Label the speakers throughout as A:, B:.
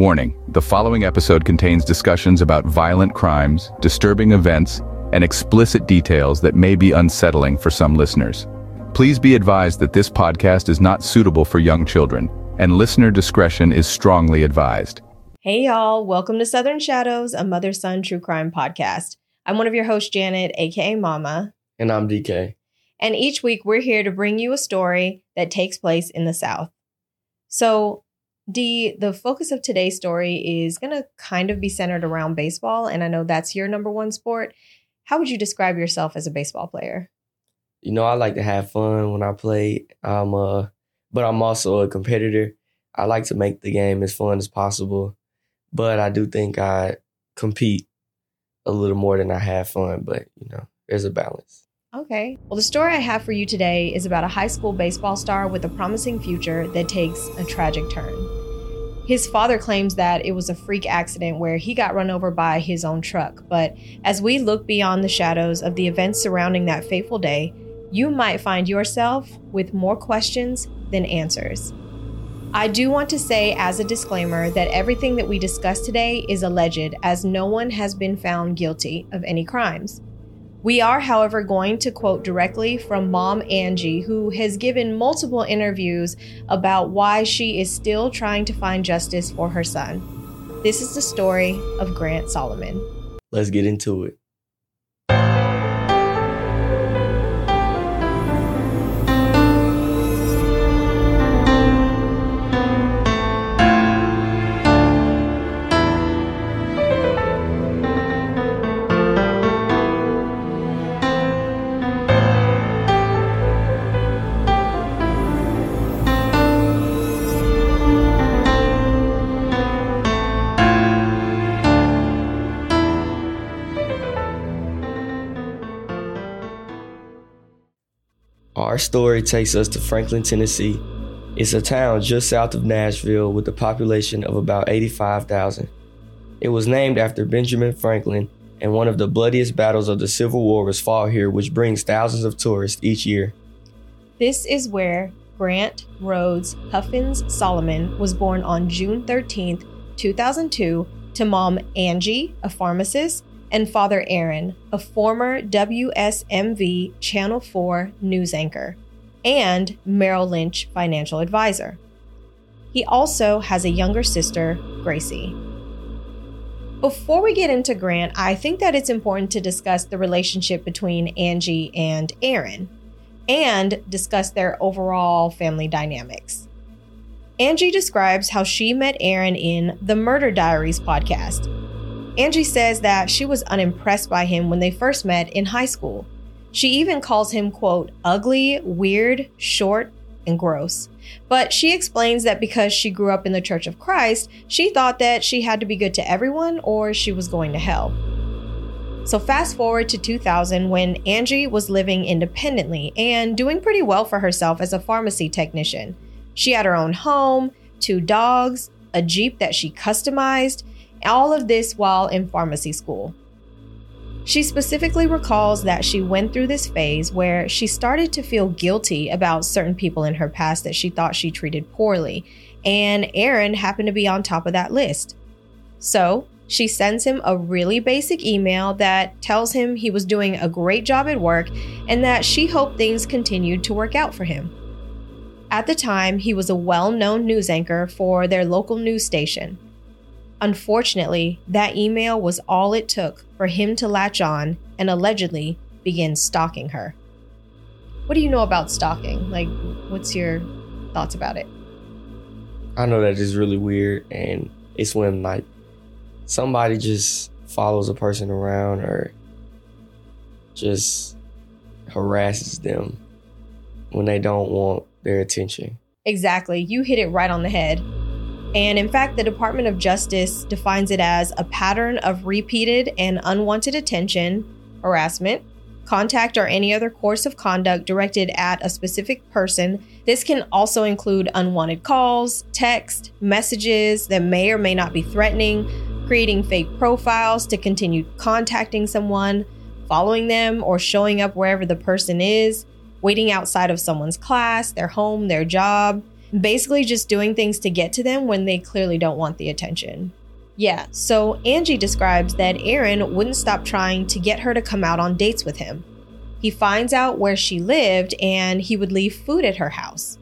A: Warning, the following episode contains discussions about violent crimes, disturbing events, and explicit details that may be unsettling for some listeners. Please be advised that this podcast is not suitable for young children, and listener discretion is strongly advised.
B: Hey, y'all. Welcome to Southern Shadows, a mother son true crime podcast. I'm one of your hosts, Janet, aka Mama.
C: And I'm DK.
B: And each week we're here to bring you a story that takes place in the South. So, D, the focus of today's story is going to kind of be centered around baseball. And I know that's your number one sport. How would you describe yourself as a baseball player?
C: You know, I like to have fun when I play. I'm uh but I'm also a competitor. I like to make the game as fun as possible. But I do think I compete a little more than I have fun, but you know, there's a balance.
B: Okay. Well, the story I have for you today is about a high school baseball star with a promising future that takes a tragic turn. His father claims that it was a freak accident where he got run over by his own truck. But as we look beyond the shadows of the events surrounding that fateful day, you might find yourself with more questions than answers. I do want to say, as a disclaimer, that everything that we discuss today is alleged, as no one has been found guilty of any crimes. We are, however, going to quote directly from mom Angie, who has given multiple interviews about why she is still trying to find justice for her son. This is the story of Grant Solomon.
C: Let's get into it. Our story takes us to Franklin, Tennessee. It's a town just south of Nashville with a population of about 85,000. It was named after Benjamin Franklin, and one of the bloodiest battles of the Civil War was fought here, which brings thousands of tourists each year.
B: This is where Grant Rhodes Huffins Solomon was born on June 13, 2002, to mom Angie, a pharmacist, and Father Aaron, a former WSMV Channel 4 news anchor and Merrill Lynch financial advisor. He also has a younger sister, Gracie. Before we get into Grant, I think that it's important to discuss the relationship between Angie and Aaron and discuss their overall family dynamics. Angie describes how she met Aaron in the Murder Diaries podcast, Angie says that she was unimpressed by him when they first met in high school. She even calls him, quote, ugly, weird, short, and gross. But she explains that because she grew up in the Church of Christ, she thought that she had to be good to everyone or she was going to hell. So, fast forward to 2000 when Angie was living independently and doing pretty well for herself as a pharmacy technician. She had her own home, two dogs, a Jeep that she customized, all of this while in pharmacy school. She specifically recalls that she went through this phase where she started to feel guilty about certain people in her past that she thought she treated poorly, and Aaron happened to be on top of that list. So, she sends him a really basic email that tells him he was doing a great job at work and that she hoped things continued to work out for him. At the time, he was a well known news anchor for their local news station. Unfortunately, that email was all it took for him to latch on and allegedly begin stalking her. What do you know about stalking? Like, what's your thoughts about it?
C: I know that is really weird, and it's when like somebody just follows a person around or just harasses them when they don't want their attention.
B: Exactly. You hit it right on the head. And in fact, the Department of Justice defines it as a pattern of repeated and unwanted attention, harassment, contact, or any other course of conduct directed at a specific person. This can also include unwanted calls, text, messages that may or may not be threatening, creating fake profiles to continue contacting someone, following them, or showing up wherever the person is, waiting outside of someone's class, their home, their job basically just doing things to get to them when they clearly don't want the attention. Yeah, so Angie describes that Aaron wouldn't stop trying to get her to come out on dates with him. He finds out where she lived and he would leave food at her house.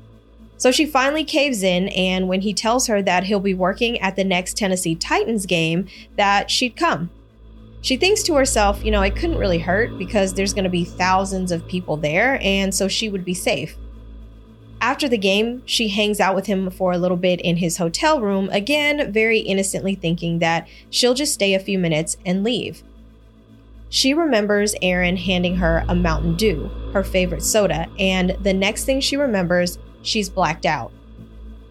B: So she finally caves in, and when he tells her that he'll be working at the next Tennessee Titans game, that she'd come. She thinks to herself, you know, it couldn't really hurt because there's going to be thousands of people there, and so she would be safe. After the game, she hangs out with him for a little bit in his hotel room, again, very innocently thinking that she'll just stay a few minutes and leave. She remembers Aaron handing her a Mountain Dew, her favorite soda, and the next thing she remembers, she's blacked out.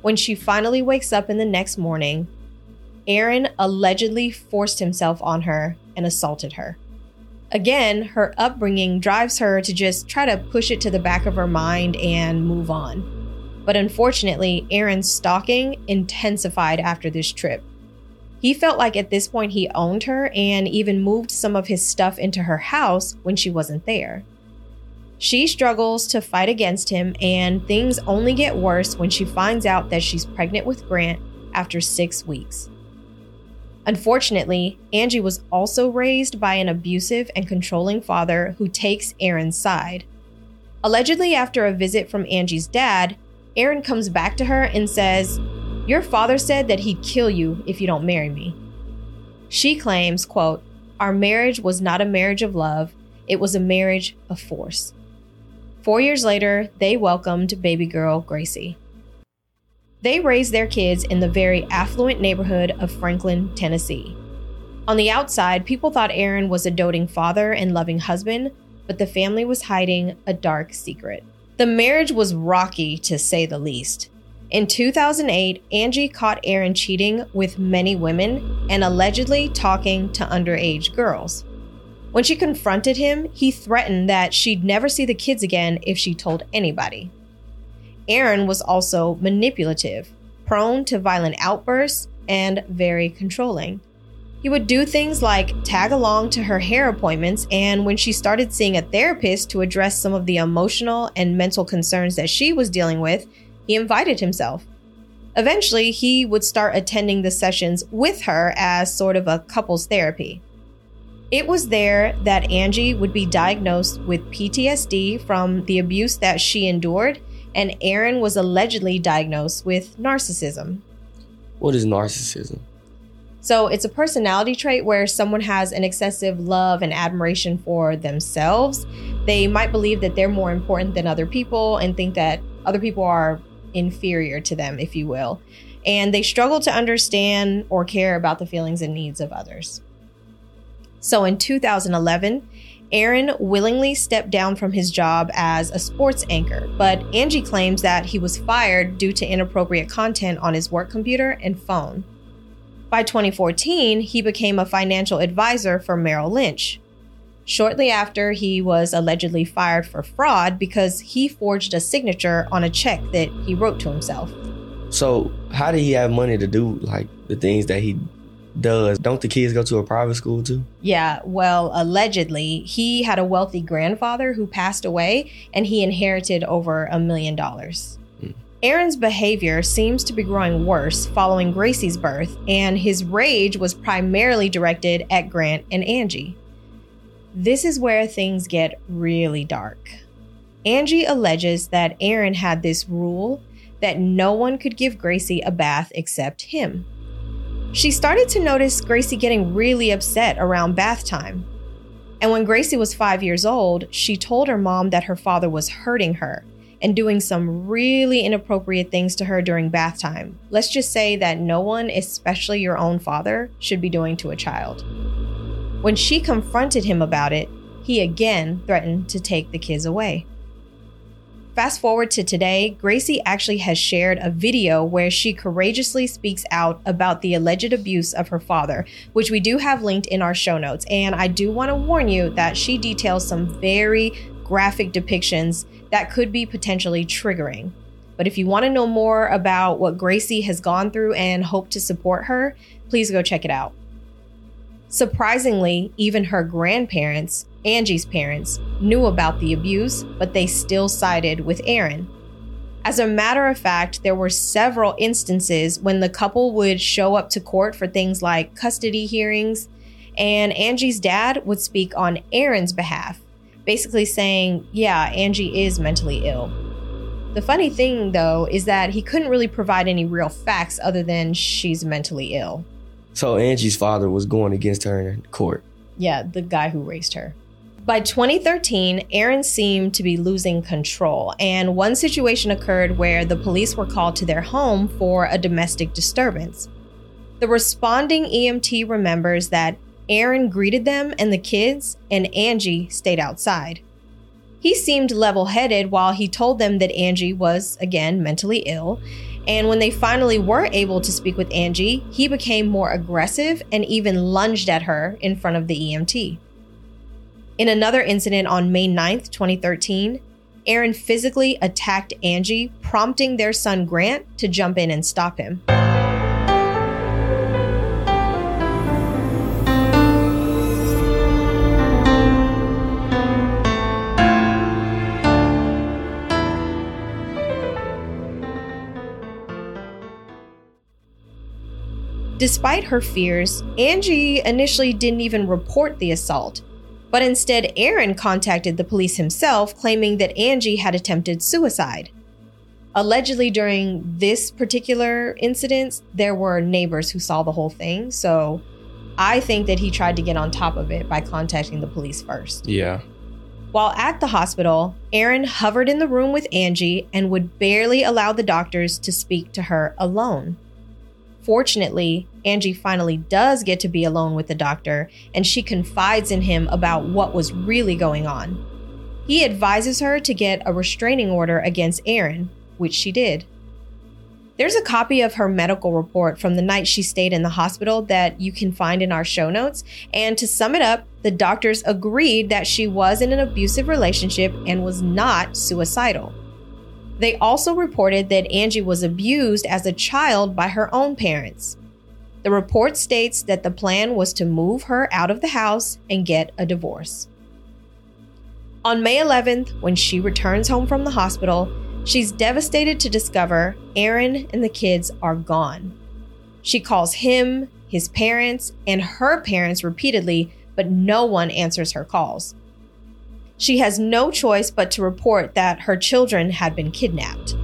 B: When she finally wakes up in the next morning, Aaron allegedly forced himself on her and assaulted her. Again, her upbringing drives her to just try to push it to the back of her mind and move on. But unfortunately, Aaron's stalking intensified after this trip. He felt like at this point he owned her and even moved some of his stuff into her house when she wasn't there. She struggles to fight against him, and things only get worse when she finds out that she's pregnant with Grant after six weeks. Unfortunately, Angie was also raised by an abusive and controlling father who takes Aaron's side. Allegedly, after a visit from Angie's dad, Aaron comes back to her and says, Your father said that he'd kill you if you don't marry me. She claims, quote, Our marriage was not a marriage of love, it was a marriage of force. Four years later, they welcomed baby girl Gracie. They raised their kids in the very affluent neighborhood of Franklin, Tennessee. On the outside, people thought Aaron was a doting father and loving husband, but the family was hiding a dark secret. The marriage was rocky, to say the least. In 2008, Angie caught Aaron cheating with many women and allegedly talking to underage girls. When she confronted him, he threatened that she'd never see the kids again if she told anybody. Aaron was also manipulative, prone to violent outbursts, and very controlling. He would do things like tag along to her hair appointments, and when she started seeing a therapist to address some of the emotional and mental concerns that she was dealing with, he invited himself. Eventually, he would start attending the sessions with her as sort of a couples therapy. It was there that Angie would be diagnosed with PTSD from the abuse that she endured and Aaron was allegedly diagnosed with narcissism.
C: What is narcissism?
B: So, it's a personality trait where someone has an excessive love and admiration for themselves. They might believe that they're more important than other people and think that other people are inferior to them, if you will. And they struggle to understand or care about the feelings and needs of others. So, in 2011, Aaron willingly stepped down from his job as a sports anchor, but Angie claims that he was fired due to inappropriate content on his work computer and phone. By 2014, he became a financial advisor for Merrill Lynch. Shortly after, he was allegedly fired for fraud because he forged a signature on a check that he wrote to himself.
C: So, how did he have money to do like the things that he does. Don't the kids go to a private school too?
B: Yeah, well, allegedly, he had a wealthy grandfather who passed away and he inherited over a million dollars. Hmm. Aaron's behavior seems to be growing worse following Gracie's birth, and his rage was primarily directed at Grant and Angie. This is where things get really dark. Angie alleges that Aaron had this rule that no one could give Gracie a bath except him. She started to notice Gracie getting really upset around bath time. And when Gracie was five years old, she told her mom that her father was hurting her and doing some really inappropriate things to her during bath time. Let's just say that no one, especially your own father, should be doing to a child. When she confronted him about it, he again threatened to take the kids away. Fast forward to today, Gracie actually has shared a video where she courageously speaks out about the alleged abuse of her father, which we do have linked in our show notes. And I do want to warn you that she details some very graphic depictions that could be potentially triggering. But if you want to know more about what Gracie has gone through and hope to support her, please go check it out. Surprisingly, even her grandparents Angie's parents knew about the abuse, but they still sided with Aaron. As a matter of fact, there were several instances when the couple would show up to court for things like custody hearings, and Angie's dad would speak on Aaron's behalf, basically saying, Yeah, Angie is mentally ill. The funny thing, though, is that he couldn't really provide any real facts other than she's mentally ill.
C: So Angie's father was going against her in court.
B: Yeah, the guy who raised her. By 2013, Aaron seemed to be losing control, and one situation occurred where the police were called to their home for a domestic disturbance. The responding EMT remembers that Aaron greeted them and the kids, and Angie stayed outside. He seemed level headed while he told them that Angie was, again, mentally ill. And when they finally were able to speak with Angie, he became more aggressive and even lunged at her in front of the EMT. In another incident on May 9th, 2013, Aaron physically attacked Angie, prompting their son Grant to jump in and stop him. Despite her fears, Angie initially didn't even report the assault, but instead, Aaron contacted the police himself, claiming that Angie had attempted suicide. Allegedly, during this particular incident, there were neighbors who saw the whole thing, so I think that he tried to get on top of it by contacting the police first.
C: Yeah.
B: While at the hospital, Aaron hovered in the room with Angie and would barely allow the doctors to speak to her alone. Fortunately, Angie finally does get to be alone with the doctor, and she confides in him about what was really going on. He advises her to get a restraining order against Aaron, which she did. There's a copy of her medical report from the night she stayed in the hospital that you can find in our show notes. And to sum it up, the doctors agreed that she was in an abusive relationship and was not suicidal. They also reported that Angie was abused as a child by her own parents. The report states that the plan was to move her out of the house and get a divorce. On May 11th, when she returns home from the hospital, she's devastated to discover Aaron and the kids are gone. She calls him, his parents, and her parents repeatedly, but no one answers her calls. She has no choice but to report that her children had been kidnapped.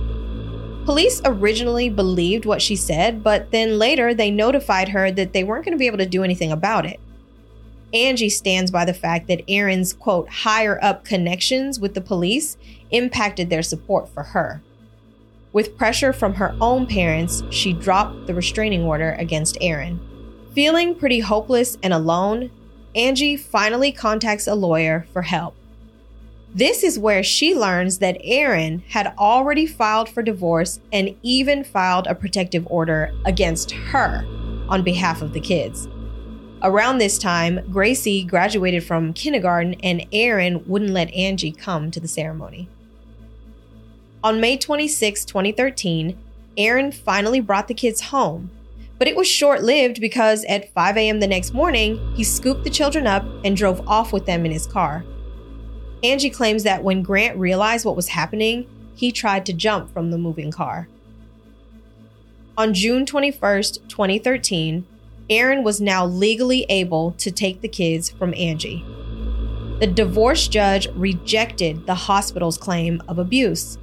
B: Police originally believed what she said, but then later they notified her that they weren't going to be able to do anything about it. Angie stands by the fact that Aaron's quote higher up connections with the police impacted their support for her. With pressure from her own parents, she dropped the restraining order against Aaron. Feeling pretty hopeless and alone, Angie finally contacts a lawyer for help. This is where she learns that Aaron had already filed for divorce and even filed a protective order against her on behalf of the kids. Around this time, Gracie graduated from kindergarten and Aaron wouldn't let Angie come to the ceremony. On May 26, 2013, Aaron finally brought the kids home, but it was short lived because at 5 a.m. the next morning, he scooped the children up and drove off with them in his car. Angie claims that when Grant realized what was happening, he tried to jump from the moving car. On June 21st, 2013, Aaron was now legally able to take the kids from Angie. The divorce judge rejected the hospital's claim of abuse.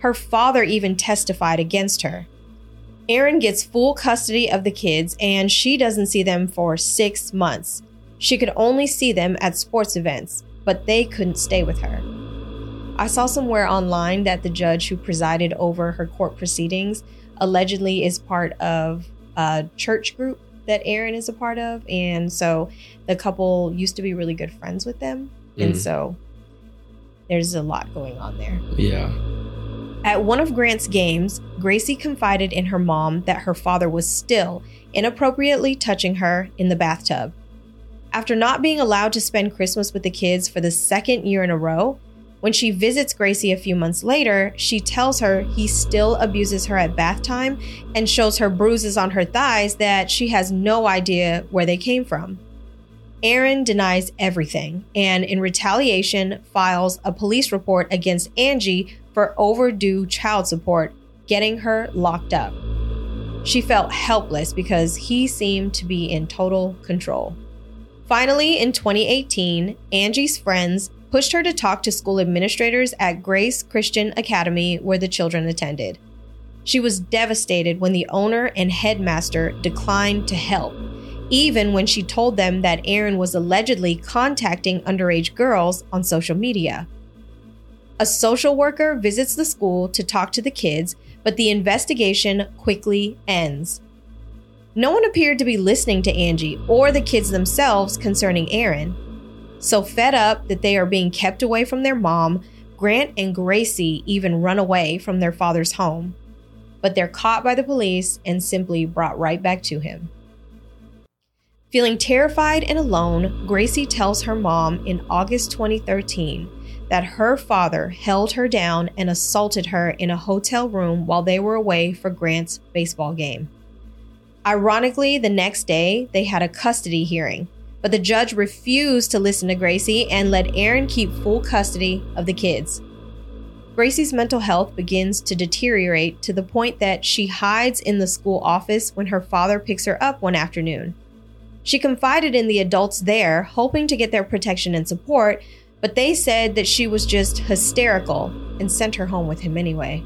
B: Her father even testified against her. Aaron gets full custody of the kids and she doesn't see them for six months. She could only see them at sports events, but they couldn't stay with her. I saw somewhere online that the judge who presided over her court proceedings allegedly is part of a church group that Aaron is a part of. And so the couple used to be really good friends with them. Mm. And so there's a lot going on there.
C: Yeah.
B: At one of Grant's games, Gracie confided in her mom that her father was still inappropriately touching her in the bathtub. After not being allowed to spend Christmas with the kids for the second year in a row, when she visits Gracie a few months later, she tells her he still abuses her at bath time and shows her bruises on her thighs that she has no idea where they came from. Aaron denies everything and, in retaliation, files a police report against Angie for overdue child support, getting her locked up. She felt helpless because he seemed to be in total control. Finally, in 2018, Angie's friends pushed her to talk to school administrators at Grace Christian Academy, where the children attended. She was devastated when the owner and headmaster declined to help, even when she told them that Aaron was allegedly contacting underage girls on social media. A social worker visits the school to talk to the kids, but the investigation quickly ends. No one appeared to be listening to Angie or the kids themselves concerning Aaron. So fed up that they are being kept away from their mom, Grant and Gracie even run away from their father's home but they're caught by the police and simply brought right back to him. Feeling terrified and alone, Gracie tells her mom in August 2013 that her father held her down and assaulted her in a hotel room while they were away for Grant's baseball game. Ironically, the next day, they had a custody hearing, but the judge refused to listen to Gracie and let Aaron keep full custody of the kids. Gracie's mental health begins to deteriorate to the point that she hides in the school office when her father picks her up one afternoon. She confided in the adults there, hoping to get their protection and support, but they said that she was just hysterical and sent her home with him anyway.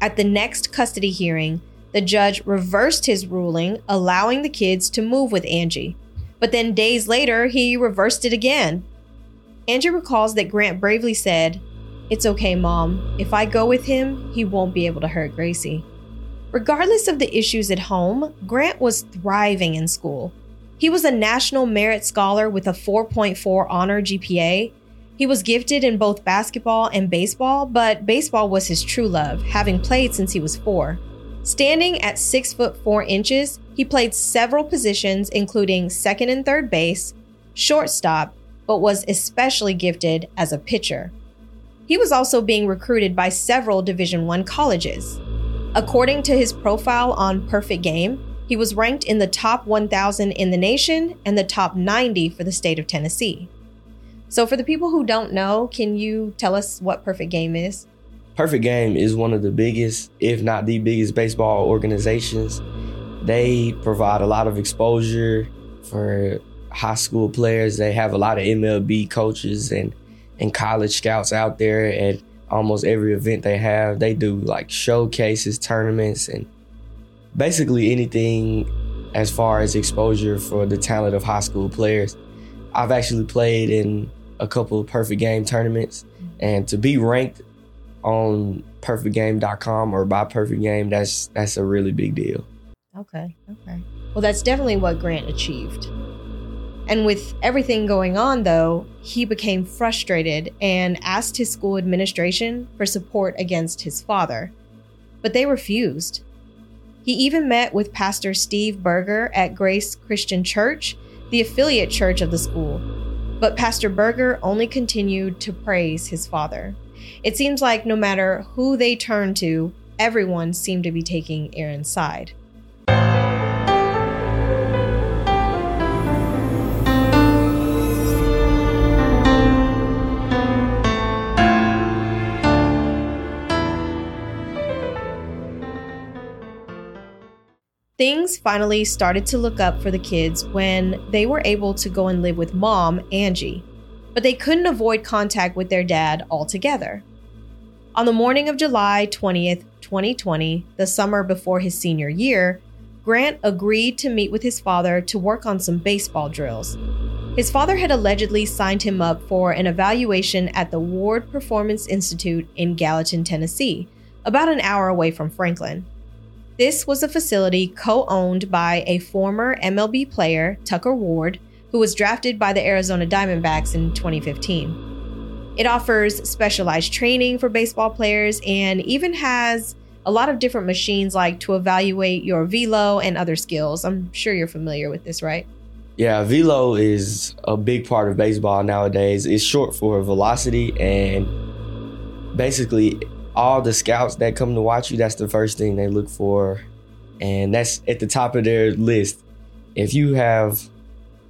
B: At the next custody hearing, the judge reversed his ruling, allowing the kids to move with Angie. But then days later, he reversed it again. Angie recalls that Grant bravely said, it's okay, Mom. If I go with him, he won't be able to hurt Gracie. Regardless of the issues at home, Grant was thriving in school. He was a National Merit Scholar with a 4.4 honor GPA. He was gifted in both basketball and baseball, but baseball was his true love, having played since he was four. Standing at 6 foot 4 inches, he played several positions, including second and third base, shortstop, but was especially gifted as a pitcher. He was also being recruited by several Division 1 colleges. According to his profile on Perfect Game, he was ranked in the top 1,000 in the nation and the top 90 for the state of Tennessee. So, for the people who don't know, can you tell us what Perfect Game is?
C: Perfect Game is one of the biggest, if not the biggest, baseball organizations. They provide a lot of exposure for high school players. They have a lot of MLB coaches and and college scouts out there at almost every event they have. They do like showcases, tournaments, and basically anything as far as exposure for the talent of high school players. I've actually played in a couple of perfect game tournaments, and to be ranked on perfectgame.com or by perfect game, that's that's a really big deal.
B: Okay, okay. Well, that's definitely what Grant achieved. And with everything going on, though, he became frustrated and asked his school administration for support against his father. But they refused. He even met with Pastor Steve Berger at Grace Christian Church, the affiliate church of the school. But Pastor Berger only continued to praise his father. It seems like no matter who they turned to, everyone seemed to be taking Aaron's side. Things finally started to look up for the kids when they were able to go and live with mom, Angie, but they couldn't avoid contact with their dad altogether. On the morning of July 20th, 2020, the summer before his senior year, Grant agreed to meet with his father to work on some baseball drills. His father had allegedly signed him up for an evaluation at the Ward Performance Institute in Gallatin, Tennessee, about an hour away from Franklin. This was a facility co owned by a former MLB player, Tucker Ward, who was drafted by the Arizona Diamondbacks in 2015. It offers specialized training for baseball players and even has a lot of different machines like to evaluate your velo and other skills. I'm sure you're familiar with this, right?
C: Yeah, velo is a big part of baseball nowadays. It's short for velocity and basically all the scouts that come to watch you, that's the first thing they look for. And that's at the top of their list. If you have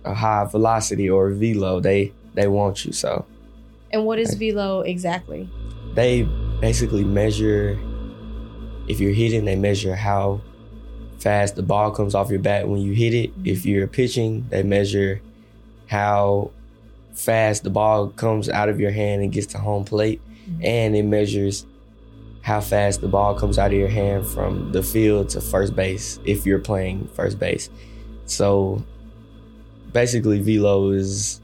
C: a high velocity or velo, they they want you. So
B: And what is velo exactly?
C: they basically measure if you're hitting, they measure how fast the ball comes off your bat when you hit it. If you're pitching, they measure how fast the ball comes out of your hand and gets to home plate. Mm-hmm. And it measures how fast the ball comes out of your hand from the field to first base if you're playing first base. So basically, velo is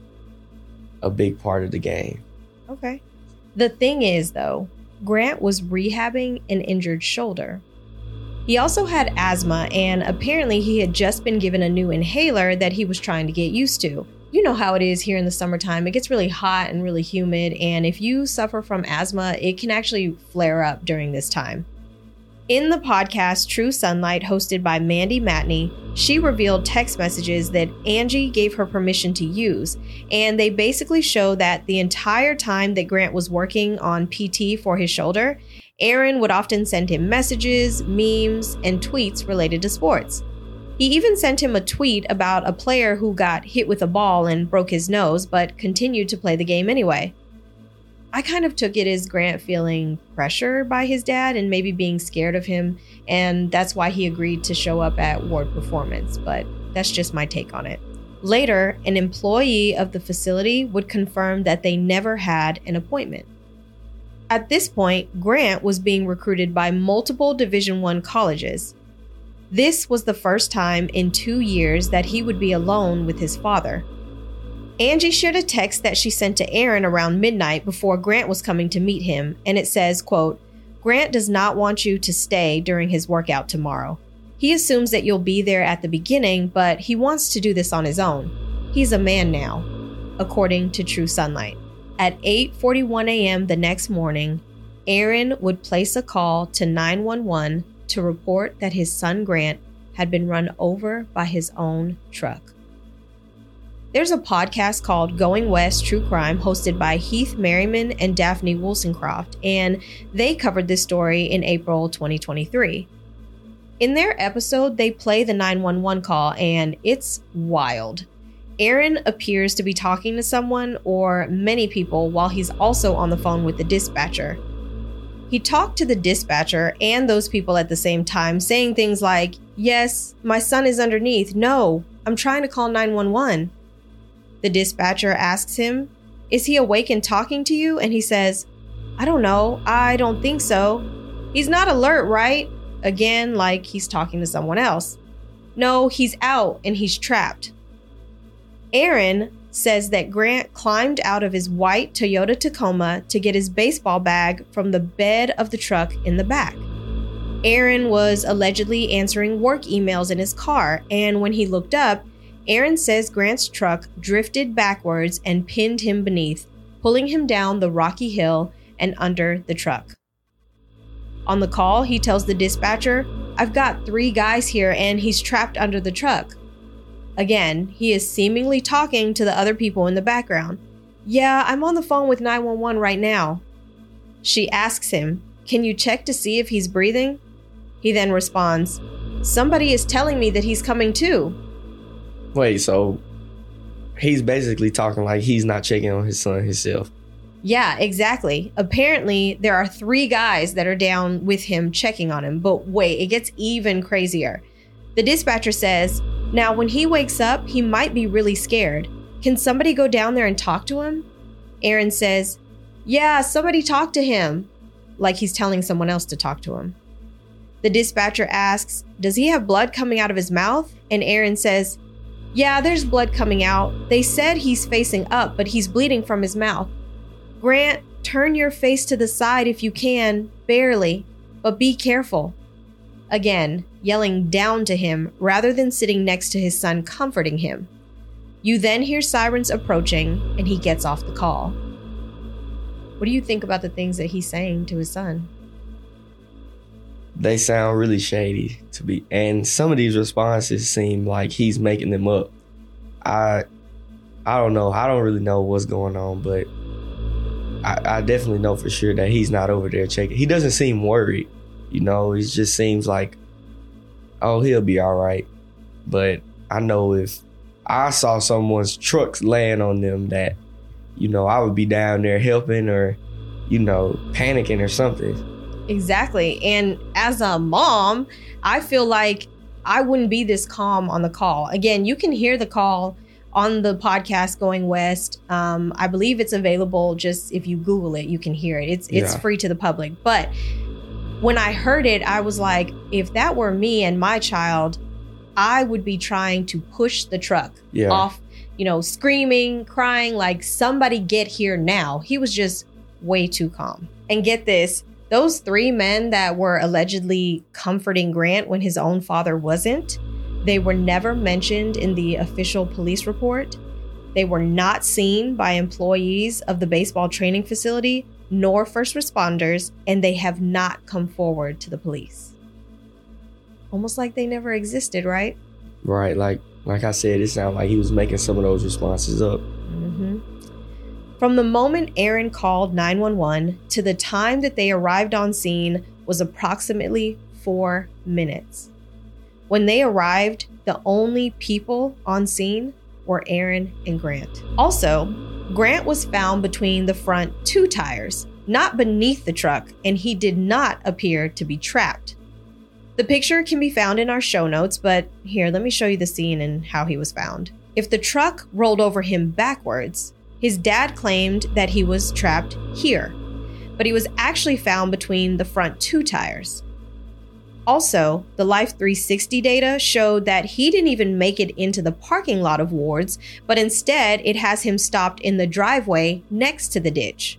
C: a big part of the game.
B: Okay. The thing is, though, Grant was rehabbing an injured shoulder. He also had asthma, and apparently, he had just been given a new inhaler that he was trying to get used to you know how it is here in the summertime. It gets really hot and really humid, and if you suffer from asthma, it can actually flare up during this time. In the podcast True Sunlight, hosted by Mandy Matney, she revealed text messages that Angie gave her permission to use, and they basically show that the entire time that Grant was working on PT for his shoulder, Aaron would often send him messages, memes, and tweets related to sports. He even sent him a tweet about a player who got hit with a ball and broke his nose, but continued to play the game anyway. I kind of took it as Grant feeling pressure by his dad and maybe being scared of him, and that's why he agreed to show up at Ward Performance, but that's just my take on it. Later, an employee of the facility would confirm that they never had an appointment. At this point, Grant was being recruited by multiple Division 1 colleges, this was the first time in two years that he would be alone with his father. Angie shared a text that she sent to Aaron around midnight before Grant was coming to meet him, and it says, quote, Grant does not want you to stay during his workout tomorrow. He assumes that you'll be there at the beginning, but he wants to do this on his own. He's a man now, according to True Sunlight. At 8:41 a.m. the next morning, Aaron would place a call to 911 to report that his son Grant had been run over by his own truck. There's a podcast called Going West True Crime hosted by Heath Merriman and Daphne Woolsencroft, and they covered this story in April 2023. In their episode, they play the 911 call, and it's wild. Aaron appears to be talking to someone or many people while he's also on the phone with the dispatcher. He talked to the dispatcher and those people at the same time, saying things like, Yes, my son is underneath. No, I'm trying to call 911. The dispatcher asks him, Is he awake and talking to you? And he says, I don't know. I don't think so. He's not alert, right? Again, like he's talking to someone else. No, he's out and he's trapped. Aaron says that Grant climbed out of his white Toyota Tacoma to get his baseball bag from the bed of the truck in the back. Aaron was allegedly answering work emails in his car, and when he looked up, Aaron says Grant's truck drifted backwards and pinned him beneath, pulling him down the rocky hill and under the truck. On the call, he tells the dispatcher, I've got three guys here and he's trapped under the truck. Again, he is seemingly talking to the other people in the background. Yeah, I'm on the phone with 911 right now. She asks him, Can you check to see if he's breathing? He then responds, Somebody is telling me that he's coming to.
C: Wait, so he's basically talking like he's not checking on his son himself.
B: Yeah, exactly. Apparently, there are three guys that are down with him checking on him. But wait, it gets even crazier. The dispatcher says, now, when he wakes up, he might be really scared. Can somebody go down there and talk to him? Aaron says, Yeah, somebody talk to him, like he's telling someone else to talk to him. The dispatcher asks, Does he have blood coming out of his mouth? And Aaron says, Yeah, there's blood coming out. They said he's facing up, but he's bleeding from his mouth. Grant, turn your face to the side if you can, barely, but be careful. Again, yelling down to him rather than sitting next to his son comforting him. You then hear sirens approaching, and he gets off the call. What do you think about the things that he's saying to his son?
C: They sound really shady to be, and some of these responses seem like he's making them up. I, I don't know. I don't really know what's going on, but I, I definitely know for sure that he's not over there checking. He doesn't seem worried. You know, he just seems like, oh, he'll be all right. But I know if I saw someone's trucks land on them, that, you know, I would be down there helping or, you know, panicking or something.
B: Exactly. And as a mom, I feel like I wouldn't be this calm on the call. Again, you can hear the call on the podcast going west um, i believe it's available just if you google it you can hear it it's it's
C: Yeah.
B: free to the public but when i heard it i was like if that were me and my child i would be trying to push the truck
C: Yeah.
B: off you know screaming crying like somebody get here now he was just way too calm and get this those three men that were allegedly comforting grant when his own father wasn't they were never mentioned in the official police report. They were not seen by employees of the baseball training facility nor first responders, and they have not come forward to the police. Almost like they never existed, right?
C: Right. Like like I said, it sounded like he was making some of those responses up.
B: hmm From the moment Aaron called 911 to the time that they arrived on scene was approximately four minutes. When they arrived, the only people on scene were Aaron and Grant. Also, Grant was found between the front two tires, not beneath the truck, and he did not appear to be trapped. The picture can be found in our show notes, but here, let me show you the scene and how he was found. If the truck rolled over him backwards, his dad claimed that he was trapped here, but he was actually found between the front two tires. Also, the Life 360 data showed that he didn't even make it into the parking lot of Ward's, but instead it has him stopped in the driveway next to the ditch.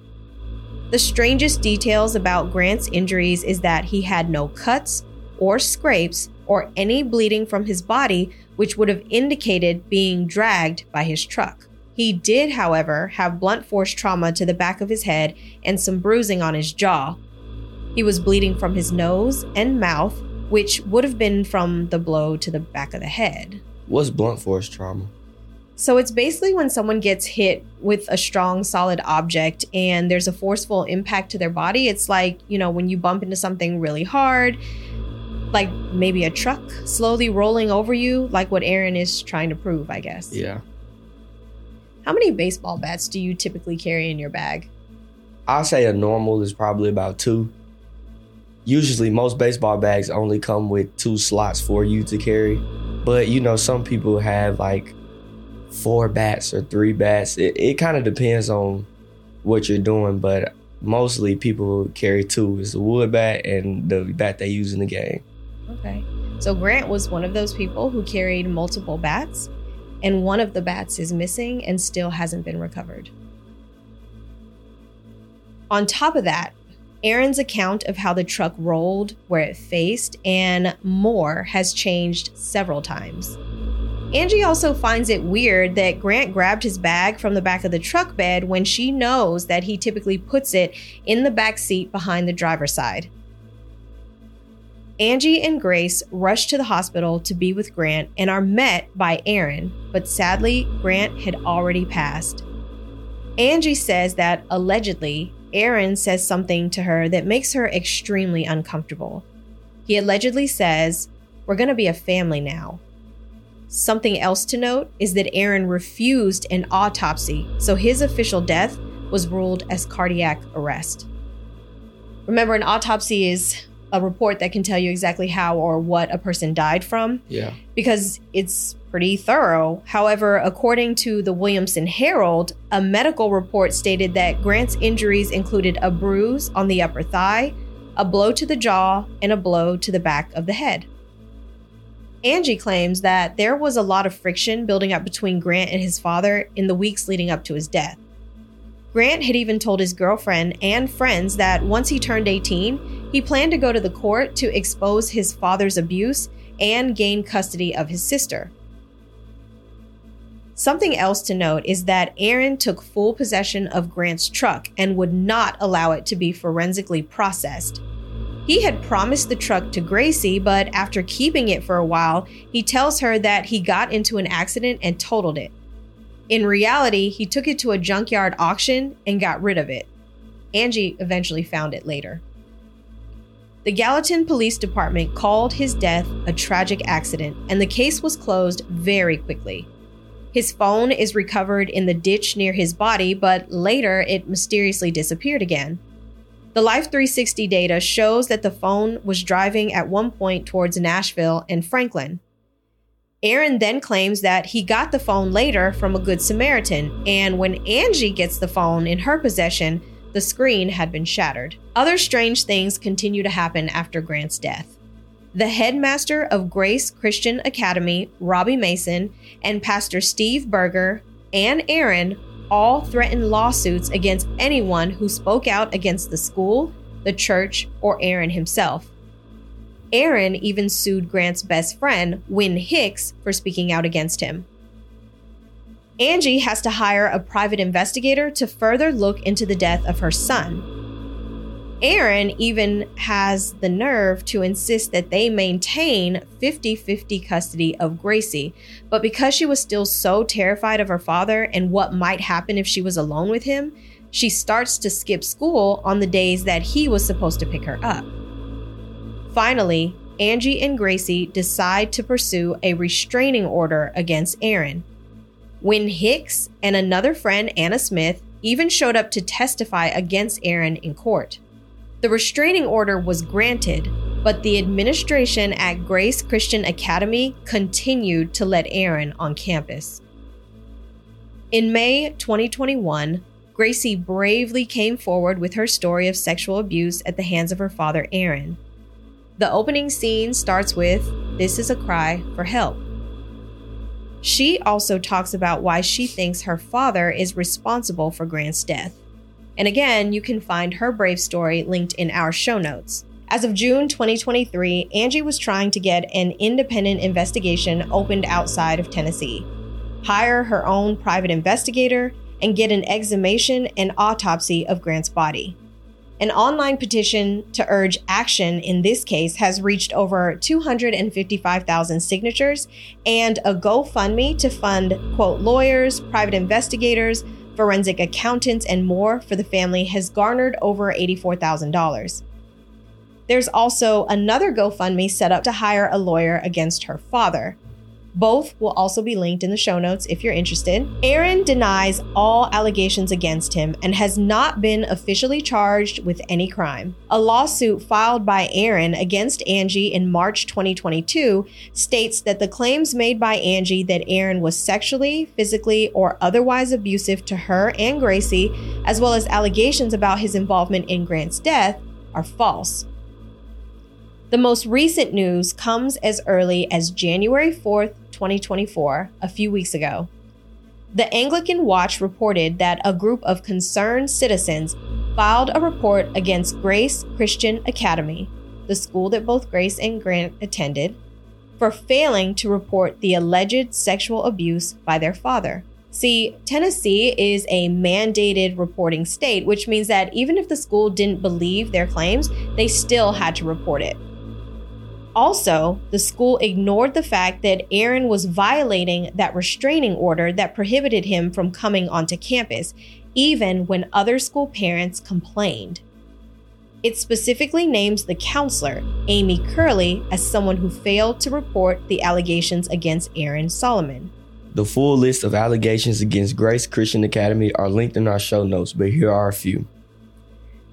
B: The strangest details about Grant's injuries is that he had no cuts or scrapes or any bleeding from his body, which would have indicated being dragged by his truck. He did, however, have blunt force trauma to the back of his head and some bruising on his jaw. He was bleeding from his nose and mouth, which would have been from the blow to the back of the head.
C: What's blunt force trauma?
B: So it's basically when someone gets hit with a strong, solid object and there's a forceful impact to their body. It's like, you know, when you bump into something really hard, like maybe a truck slowly rolling over you, like what Aaron is trying to prove, I guess.
C: Yeah.
B: How many baseball bats do you typically carry in your bag?
C: I'll say a normal is probably about two. Usually, most baseball bags only come with two slots for you to carry. But, you know, some people have like four bats or three bats. It, it kind of depends on what you're doing, but mostly people carry two. It's the wood bat and the bat they use in the game.
B: Okay. So Grant was one of those people who carried multiple bats, and one of the bats is missing and still hasn't been recovered. On top of that, Aaron's account of how the truck rolled, where it faced, and more has changed several times. Angie also finds it weird that Grant grabbed his bag from the back of the truck bed when she knows that he typically puts it in the back seat behind the driver's side. Angie and Grace rush to the hospital to be with Grant and are met by Aaron, but sadly, Grant had already passed. Angie says that allegedly, Aaron says something to her that makes her extremely uncomfortable. He allegedly says, We're going to be a family now. Something else to note is that Aaron refused an autopsy, so his official death was ruled as cardiac arrest. Remember, an autopsy is a report that can tell you exactly how or what a person died from
C: Yeah.
B: because it's pretty thorough. However, according to the Williamson Herald, a medical report stated that Grant's injuries included a bruise on the upper thigh, a blow to the jaw, and a blow to the back of the head. Angie claims that there was a lot of friction building up between Grant and his father in the weeks leading up to his death. Grant had even told his girlfriend and friends that once he turned 18, he planned to go to the court to expose his father's abuse and gain custody of his sister. Something else to note is that Aaron took full possession of Grant's truck and would not allow it to be forensically processed. He had promised the truck to Gracie, but after keeping it for a while, he tells her that he got into an accident and totaled it. In reality, he took it to a junkyard auction and got rid of it. Angie eventually found it later. The Gallatin Police Department called his death a tragic accident, and the case was closed very quickly. His phone is recovered in the ditch near his body, but later it mysteriously disappeared again. The Life 360 data shows that the phone was driving at one point towards Nashville and Franklin. Aaron then claims that he got the phone later from a Good Samaritan, and when Angie gets the phone in her possession, the screen had been shattered. Other strange things continue to happen after Grant's death. The headmaster of Grace Christian Academy, Robbie Mason, and Pastor Steve Berger and Aaron all threatened lawsuits against anyone who spoke out against the school, the church, or Aaron himself. Aaron even sued Grant's best friend, Win Hicks, for speaking out against him. Angie has to hire a private investigator to further look into the death of her son. Aaron even has the nerve to insist that they maintain 50 50 custody of Gracie, but because she was still so terrified of her father and what might happen if she was alone with him, she starts to skip school on the days that he was supposed to pick her up. Finally, Angie and Gracie decide to pursue a restraining order against Aaron. Win Hicks and another friend, Anna Smith, even showed up to testify against Aaron in court. The restraining order was granted, but the administration at Grace Christian Academy continued to let Aaron on campus. In May 2021, Gracie bravely came forward with her story of sexual abuse at the hands of her father, Aaron. The opening scene starts with This is a cry for help. She also talks about why she thinks her father is responsible for Grant's death. And again, you can find her brave story linked in our show notes. As of June 2023, Angie was trying to get an independent investigation opened outside of Tennessee, hire her own private investigator, and get an exhumation and autopsy of Grant's body. An online petition to urge action in this case has reached over 255,000 signatures, and a GoFundMe to fund, quote, lawyers, private investigators, forensic accountants, and more for the family has garnered over $84,000. There's also another GoFundMe set up to hire a lawyer against her father. Both will also be linked in the show notes if you're interested. Aaron denies all allegations against him and has not been officially charged with any crime. A lawsuit filed by Aaron against Angie in March 2022 states that the claims made by Angie that Aaron was sexually, physically, or otherwise abusive to her and Gracie, as well as allegations about his involvement in Grant's death, are false. The most recent news comes as early as January 4th, 2024, a few weeks ago. The Anglican Watch reported that a group of concerned citizens filed a report against Grace Christian Academy, the school that both Grace and Grant attended, for failing to report the alleged sexual abuse by their father. See, Tennessee is a mandated reporting state, which means that even if the school didn't believe their claims, they still had to report it. Also, the school ignored the fact that Aaron was violating that restraining order that prohibited him from coming onto campus, even when other school parents complained. It specifically names the counselor, Amy Curley, as someone who failed to report the allegations against Aaron Solomon.
C: The full list of allegations against Grace Christian Academy are linked in our show notes, but here are a few.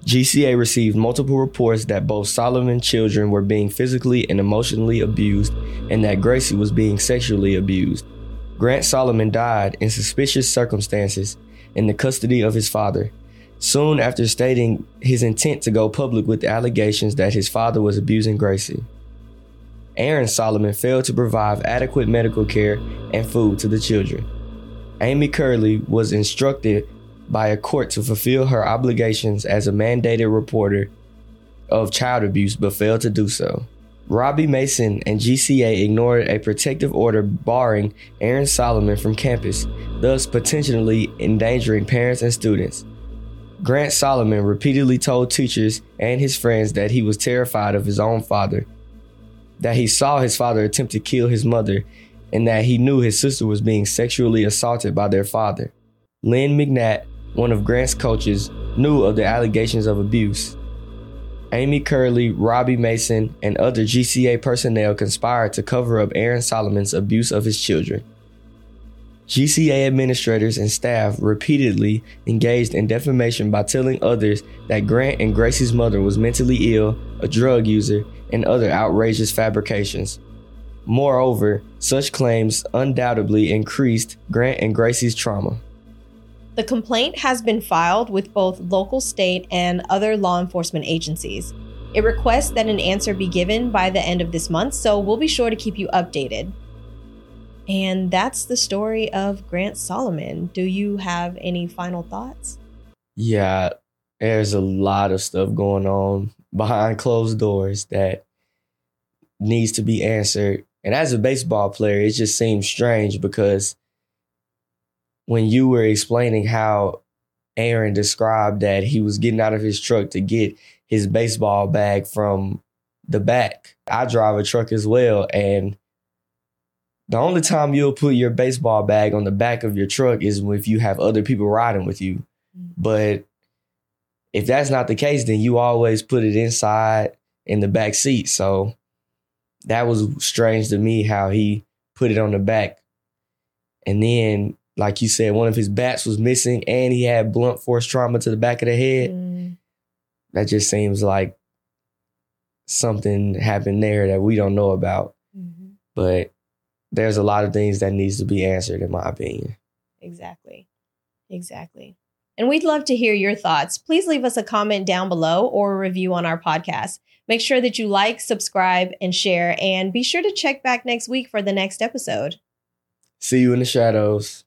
C: GCA received multiple reports that both Solomon children were being physically and emotionally abused and that Gracie was being sexually abused. Grant Solomon died in suspicious circumstances in the custody of his father, soon after stating his intent to go public with the allegations that his father was abusing Gracie. Aaron Solomon failed to provide adequate medical care and food to the children. Amy Curley was instructed by a court to fulfill her obligations as a mandated reporter of child abuse but failed to do so. Robbie Mason and GCA ignored a protective order barring Aaron Solomon from campus, thus potentially endangering parents and students. Grant Solomon repeatedly told teachers and his friends that he was terrified of his own father, that he saw his father attempt to kill his mother, and that he knew his sister was being sexually assaulted by their father. Lynn McNatt one of Grant's coaches, knew of the allegations of abuse. Amy Curley, Robbie Mason, and other GCA personnel conspired to cover up Aaron Solomon's abuse of his children. GCA administrators and staff repeatedly engaged in defamation by telling others that Grant and Gracie's mother was mentally ill, a drug user, and other outrageous fabrications. Moreover, such claims undoubtedly increased Grant and Gracie's trauma.
B: The complaint has been filed with both local, state, and other law enforcement agencies. It requests that an answer be given by the end of this month, so we'll be sure to keep you updated. And that's the story of Grant Solomon. Do you have any final thoughts?
C: Yeah, there's a lot of stuff going on behind closed doors that needs to be answered. And as a baseball player, it just seems strange because when you were explaining how Aaron described that he was getting out of his truck to get his baseball bag from the back, I drive a truck as well. And the only time you'll put your baseball bag on the back of your truck is if you have other people riding with you. Mm-hmm. But if that's not the case, then you always put it inside in the back seat. So that was strange to me how he put it on the back. And then, like you said, one of his bats was missing and he had blunt force trauma to the back of the head. Mm. That just seems like something happened there that we don't know about. Mm-hmm. But there's a lot of things that needs to be answered in my opinion.
B: Exactly. Exactly. And we'd love to hear your thoughts. Please leave us a comment down below or a review on our podcast. Make sure that you like, subscribe, and share, and be sure to check back next week for the next episode.
C: See you in the shadows.